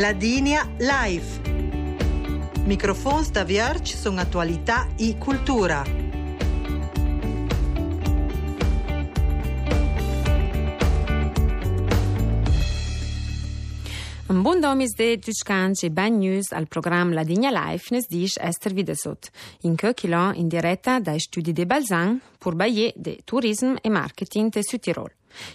Ladinia Live. Microfons da Vierge sono attualità e cultura. Bondaumizde Gjyçkan që i ben njës al programma La Digna Life në zdish Ester Videsot, in kë kilon in diretta dai studi de Balzan, pur baje de Tourism e marketing të Sütirol.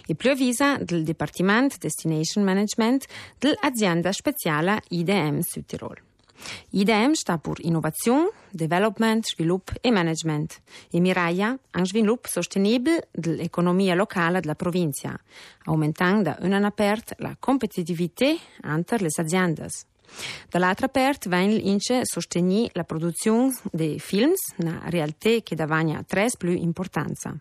I plövisa del Departiment Destination Management dell'azienda speciale IDM Sütirol. IDM sta per Innovation, Development, Svilup e Management e miraia un sviluppo sostenibile dell'economia locale della provincia, aumentando da una parte la competitività entre le aziende. Dall'altra parte viene ince sostenere la produzione dei films, una realtà che davagna tre più importanza.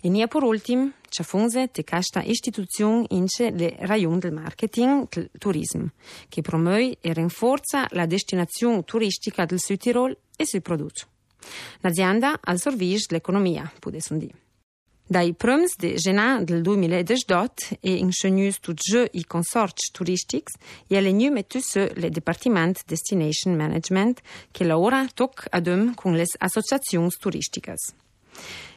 E nia por ultim, ce funze te casta istituzione ince le rayon del marketing del turismo, che promuove e rinforza la destinazione turistica del Südtirol e si produce. L'azienda al servizio dell'economia, può dire. Dai prums de genà del 2018 e ingenius tut je i consorci turistics e alle nu metu se le Departiment Destination Management che lavora toc adem con les associazioni turisticas.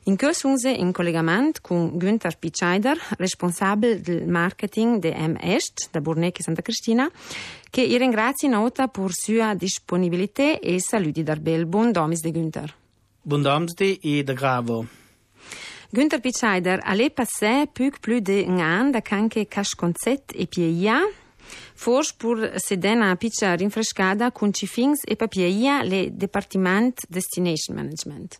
In Cursunse in collegamento con Günther Pitscheider, responsabile del marketing de M Est, da Burnecchi Santa Cristina, che i ringrazio nota per sua disponibilità e saluti darbel. Buon domis de Günther. Buon domis e de gravo. Günther Pitscheider, alle passé puc plus de un an da canche cash concet e pieia, Forse pur sedena piccia rinfrescada con cifings e papieia le Departiment Destination Management.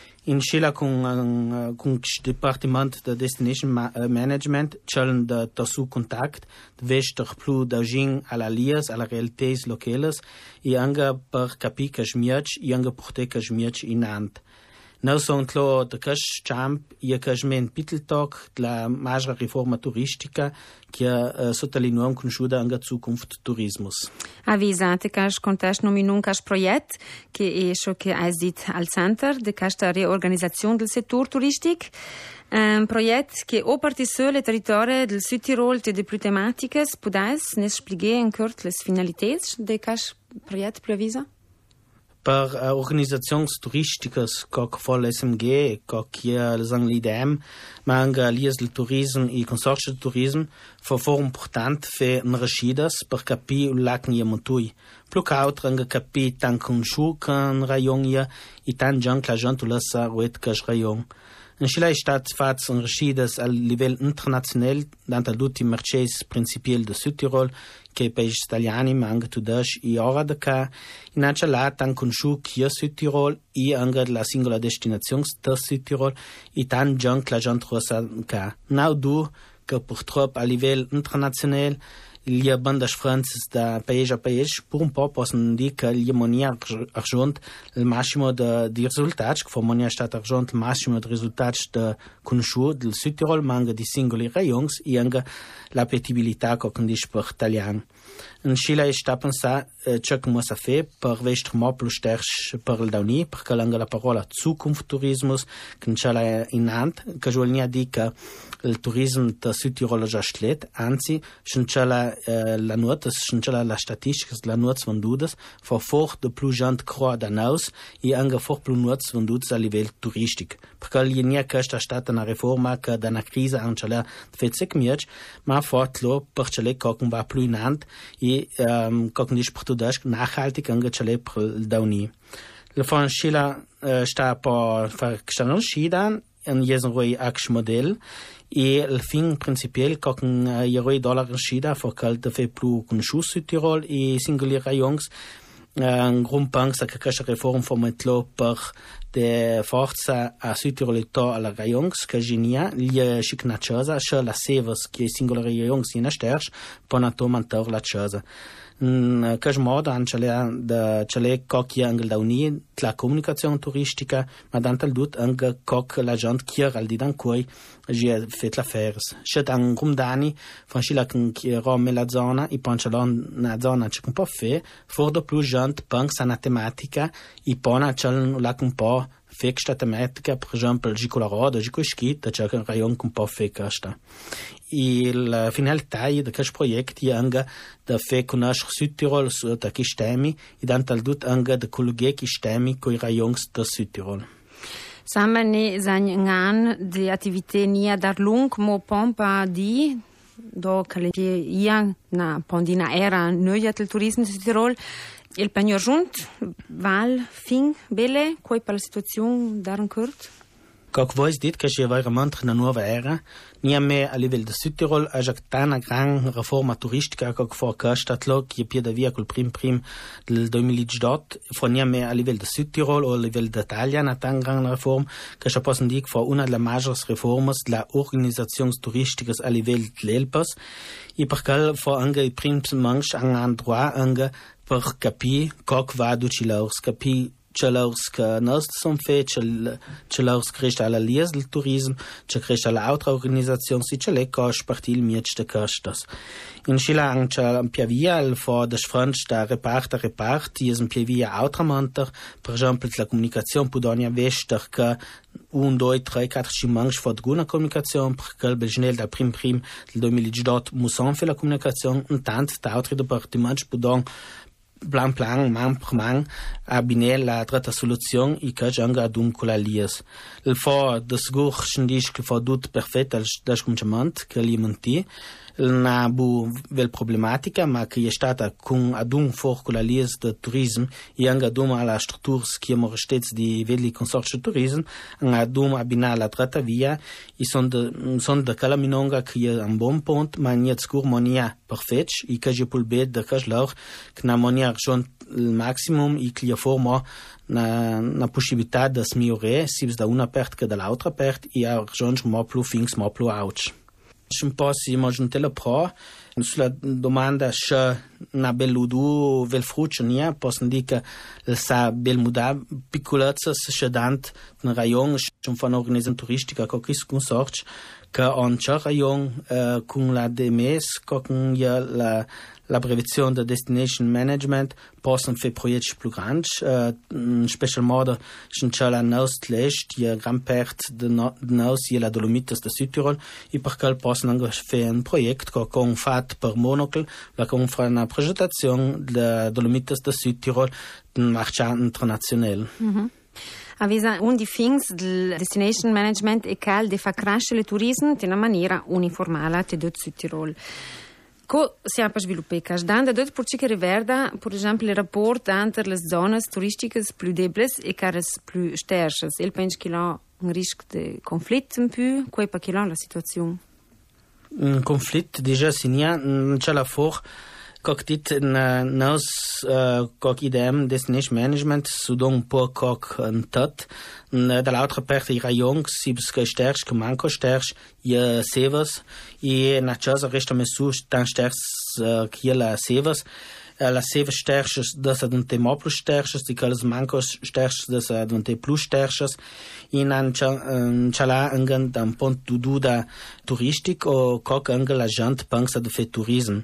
In Scilla con, con il Dipartimento de Destination Management c'è da tassu contact, vester più da gin alla lias, alla realités locales, e anche per capire che smiec, e anche portare che smiec Nelson Claude Cășciamp e Cășmen Piteltoc de la majora reforma turistică che uh, eh, sottolineam cum ajuda în Zukunft Tourismus. Avizate că aș contaș nominun caș proiect, che e șo che a zit al center de cașta reorganizațion del sector turistic, un proiect che o partisă le teritoare del Sud Tirol te de plus tematică, pudeți ne spieghe în curt les finalități de caș proiect previză? Per uh, organizações turísticas que fala SMG, que é l'IDM, mas anche lias del turismo e consórcio de turismo, foi foram importante fe naraxidas per capi o lac nia montui. Plus que altre anche capi tan consciu can rayon e tan jan que la gente lassa ruet cas rayon. Chile stat fats naraxidas a nível internacional, dant l'ultim marchés principiel de Südtirol, che i paesi italiani, ma anche tudash e ora da ca, in accia là tan conosciu che Südtirol e anche la singola destinazione da Südtirol e tan già la gente rosa ca. Nau du, che purtroppo a livello internazionale lhe bandas frances de país a país, por um pouco posso dizer que lhe monia argent o máximo de, de resultados, que foi monia estado argent o máximo de resultados de conhecer do Südtirol, manga de single e e anga a apetibilidade é que diz por italiano. în Chile este sa eh, chak mas a fe per vestr ma plus sterch per el dauni, per că langa la parola zukunfturismus, ken chala inant, que jo nia di que el turism ta südtiroler ja schlet, anzi, și în chala eh, la nord, și în chala la statistiques la nuot vendudes, fa fort de plus jant croa de danaus, i anga fort plus nuot vendudes a nivel turistic. Per que li nia que sta stata na reforma que da na crisa an chala fetzek mirch, ma fortlo per chale koken va plus inant, um, cocken di português nachhaltig il dauni. Fan Schiller per far kstanon schidan en jesen roi aksh model e il fin principiel cocken uh, jeroi dollar schida for kal de fe plu kun chus Tirol e singoli rayons grumpang sa kakasha reform formatlo per de forza a Südtirolito alla rayons que genia lia chicna chosa che la sevas che singola rayons ina sterch ponato mantor la in cash modo an chale da chale coc ia angel da uni la comunicazione turistica ma dantal dut anche coc la gent kier al di dan cui j'ai fait la fers. Chet an grum dani franchila con chi rome la zona i panchalon na zona c'è un po' fe for do plus gent punk sa tematica i pona chal la un po' feksta tematica, per esempio, gico la roda, gico schit, c'è un rayon un po' fekasta. E la finalità di questo progetto è anche da fare conoscere Südtirol su da che stemi e dantal dut anche da collegare che stemi con i rayons da Südtirol. Sama ne zanj ngan de attività nia dar lung mo pompa di do kale ia na pondina era noia del turismo di Tirol il pagno junt val fin bele coi per la situazione dar curt Как voi dit che ci vai ramant na nuova era, ni me a livello de Südtirol a già tana gran reforma turistica che for castat lo che pieda via col prim prim del 2018, for ni me a livello de Südtirol o a livello d'Italia na tan gran reform che ci possono dir for una delle majors reformas la organizazions turisticas a livello d'Elpas, e per cal for anche i prims manch an an droit anche per capire coc va duci leurs capire Krišt ala lies del turism, če krišt ala autra organizacion si čele koš partil mieć de kostos. In šila ang čel piavia al fo des franč da repart a repart, jes piavia autra monter, per exemple la comunicazion pudonia vester ka un, doi, tre, quatre chimangs fot guna comunicazion, per quel belgenel da prim prim del 2018 muson fe la comunicazion, un tant da altri departiments pudon plan plan man per man a bine la trata soluzione i ca janga dum con la lias il fo de sgur schndisch che fo dut perfet al cominciamento che li monti na bu vel problematica ma che è stata con adun for con la lias de turism i anga dum alla strutturs che mo stets di veli consorzio turism anga dum abina la trata via i son de son de cala minonga che è un buon pont ma ni sgur monia perfet i ca je pul bet de ca lor che na monia schon il maximum i clia forma na, na possibilità da smiore sibs da una pert che dall'altra pert i a schon mo plu fings mo plu ouch un po' si immaginate pro sulla domanda se na belludu vel fruccia possono dire che sa bel muda piccolezza se dant na rayon schon von organisazione turistica co chis consorcio che on c'è rayon uh, con la DMS con la la prevenzione da destination management possono fare progetti più grandi, uh, in special modo c'è la Naust Lest, die gran parte de Naust, la Dolomites de Südtirol, e per quel possono anche fare un progetto che con fatto per Monocle, la con fa una presentazione de Dolomites de Südtirol, un marchand internazionale. Mm -hmm. Avisa un di things del destination management e cal de fa crescere il turismo in una maniera uniformale te dot Südtirol. Co si pa sviluppare cada da dot porci che riverda, per esempio, il rapporto entre le zone turistiche più deboli e quelle più sterche. Il penso che là un rischio di conflitto un po', qual è la situazione? Un conflitto, già, si non c'è la for dit na nos uh, kak idem destination management sudong po kak een tat da l'altra parte i rayong sibs que sterch que manco sterch i severs i na casa resta mesu tan sterch uh, kia la severs la seva sterchas das adunte mo plus sterchas di calas mancos sterchas das adunte plus sterchas in an chala angan dan pont duda turistic o coc anga la gent pensa de fer turism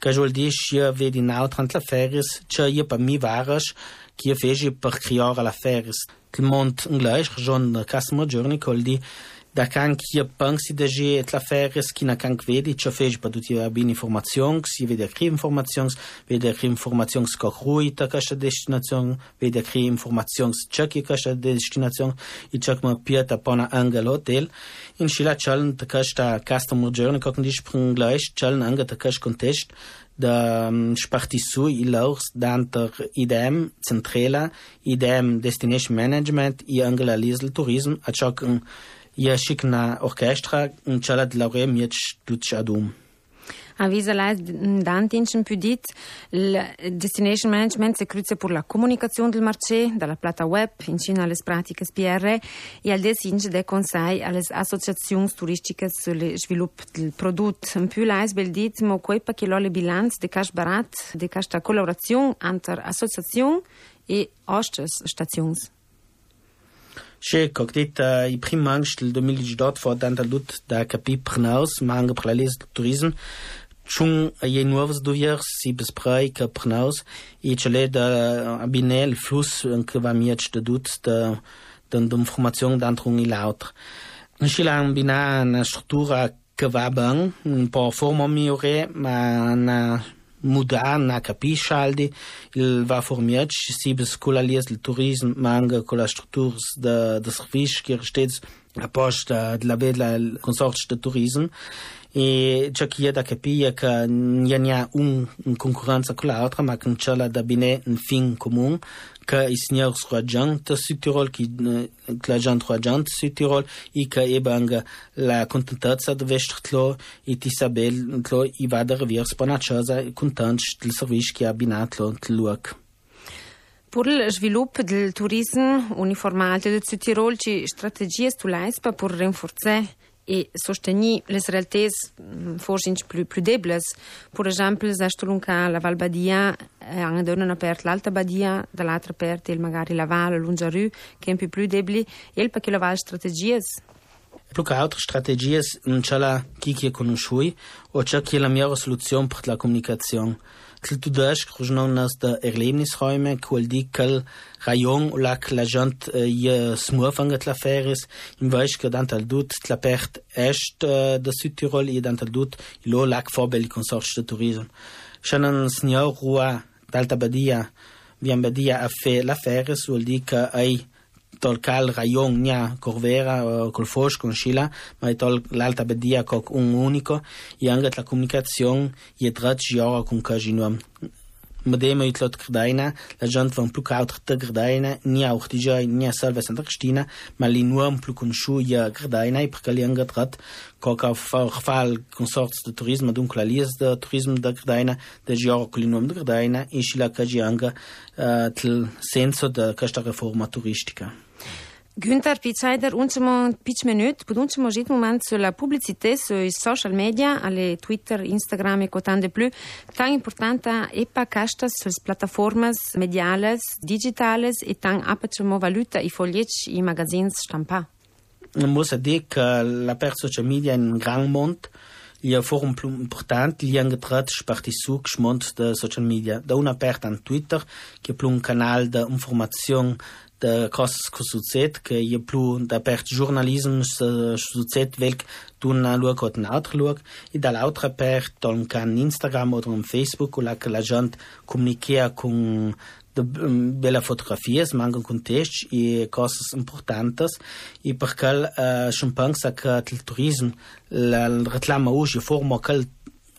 que jo dir chia vedi nau trant la feris cha ia pa mi varas qui fece per criare la feris il mont anglais jon customer journey col di da kan kia pensi da je et la feres ki na kan vedi cho fej pa duti bin informations si vede kri informations vede kri informations ko rui ta ka destination vede kri informations cha ki ka destination i chak ma pieta pona angel hotel in shila chaln ta ka sta customer journey ko ndi sprung gleich chaln anga ta ka contest da spartisu i leurs danter idem centrala idem destination management i angela lisel tourism a chak in čala de laure mieć tuč adum. Avisa d'antinchen più dit il destination management si cruzza per la comunicazione del marché dalla plata web incina alle pratiche PR e al desinge de consei alle associazioni turistiche sul sviluppo del prodotto. Un più lei bel dit mo quei che lo le bilanz de cash barat de cash collaborazione entre associazioni e ostres stazioni. Še, kako dit, i prim manjštel 2018 for dan da lut da kapi prnaus, manga pralez turizm, Chung je novos dovier si besprei que prenaus e chale da abinel flus que va miech de dut de de informação d'entre un e l'altre. Nchila bina na structura que va bem, un po forma migliore, ma na mudar na capiscialdi, il va formiert si bes con la lies del turismo, ma anche con la struttura de, de a posta de la vedla consorcio de turismo e già chi è da capire che non c'è un, un concorrenza con l'altra, ma che c'è da bene un fin comune, che i signori raggiunti su Tirol, che la gente и su Tirol, e che ebbe anche la contentezza di vestirlo e di sapere che va da riviere contenti del servizio che ha abbinato il luogo. Per il sviluppo del turismo uniformato del Südtirol, ci strategie sull'AISPA per rinforzare e sostenir les realités mm, forse più, più deboli. Per esempio, se lunga la Val Badia, eh, hanno donno aperto l'Alta Badia, dall'altra parte il magari la Val, l'Ungiarù, che è più, più deboli, e perché la Val strategie. Più che altre strategie non c'è la chi che conosciui o c'è chi la migliore soluzione per la comunicazione. Tudăș, crujnou de erlebnisräume, quel di quel rayon lac la gent je smurfanget la feris, in weich que dant al dut la pert est de Südtirol e dant al dut lo lac forbel i consorci de turisme. Shannon signor rua d'alta badia, vian badia a fe la feris, vuol di que ai tol cal rayon nia corvera uh, col fos con scila ma tol l'alta bedia coc un unico e anche la comunicazione e drat giora con caginuam Medema i tlot grdaina, la gent van pluk autr te grdaina, ni auch di jai, ni a salve santa Cristina, ma li nuam pluk un schu ja grdaina, i perché li angatrat, coc a fal consorts de turisme, dunque la lies de turisme de grdaina, de giora con li nuam de grdaina, e si la caji anga uh, tl senso de questa reforma turistica. Günther Pizzaider, ultimo pitch minut, pod ultimo žit moment sulla pubblicità sui social media, alle Twitter, Instagram e cotande più, tan importante e pa casta sulle piattaforme mediales, digitales e tan apacemo valuta i foglietch i magazins stampa. Man muss dire che la per social media in un gran mond, il y a forum più importante, il y a angetrat sparti su geschmont de social media. Da una aperta en Twitter, che è più un canale di informazione da cosas que sucede, que je plu da pert jornalism sucede velk tu na luog o na altre luog, e da l'altra pert don can Instagram o don Facebook, o la que la gent comuniquea con de bella fotografias, mangan con textos e cosas importantes, e perché uh, schon pensa que il turismo la reclama hoje forma aquele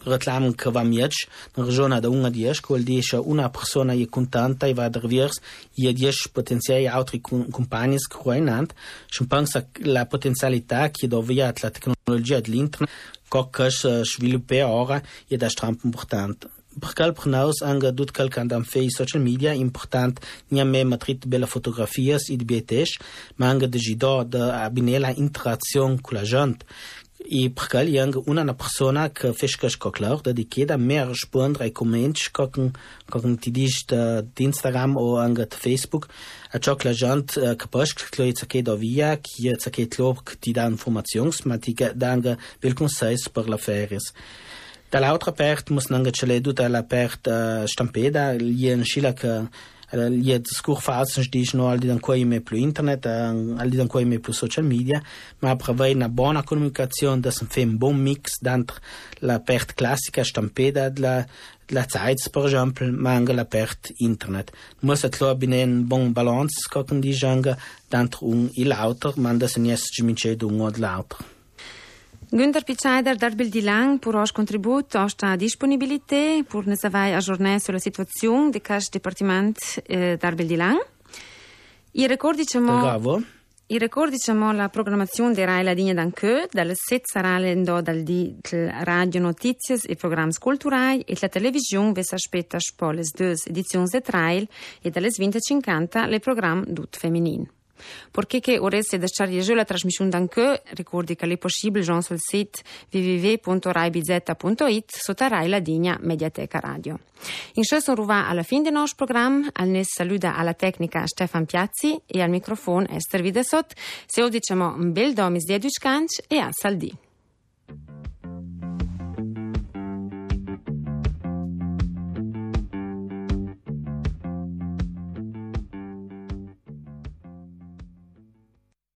reclaman que vam iech, na región da unha diez, que deixa unha persona e contanta e vai derviers e a diez potenciai altri compagnis que ruinant, și pensa la potenzialità che dovia la tecnologia dell'internet, co che uh, sviluppe ora e da stramp importante. Percal prenaus anga dut calcand am fei social media important nia me matrit bella fotografias id bietesh, ma anga de gido da abinela interazion cu la e percal yang una na persona que fez co clar dediquada mer responder ai comments cocken cocken ti dis de Instagram o anga de Facebook. A ciò che la gente uh, capace che lo che da via che lo che ti dà informazioni ma ti anche vel consigli per la feries dall'altra parte muss anche ce le tutta la parte uh, stampeda gli en scila che gli discurs façam diz no ali dan coi me pelo internet ali dan coi me pelo social media ma prevei na bona comunicazione da sem fem bon mix d'entre la perte classica stampeda la la Zeit, per esempio, ma anche la perte internet. Muss et klar bin un bon balance, kocken die janga, d'entre un e l'altro, ma da se nies gimince d'un o l'altro. Günther Pizzaider, darbil di lang pour os contribut, osta disponibilité pour ne savai aggiornare sulla situazione di cas departiment eh, darbil di lang. I ricordi diciamo... Bravo. I ricordi diciamo la programmazione di Rai La Digna d'Anche, dalle 7 sarà l'endo dal di Radio Notizias e programmi culturali e la televisione vi aspetta le due edizioni di Trail e dalle 20.50 le programmi dut feminin. Perché che vorreste lasciare la trasmissione d'anche, ricordi che è possibile già sul sito www.raibz.it sotto Rai La Digna Mediateca Radio. In sono arrivati alla fine del nostro programma, al ne saluta alla tecnica Stefan Piazzi e al microfono Esther Videsot. Se lo diciamo un bel domis di Edwidge e a Saldi.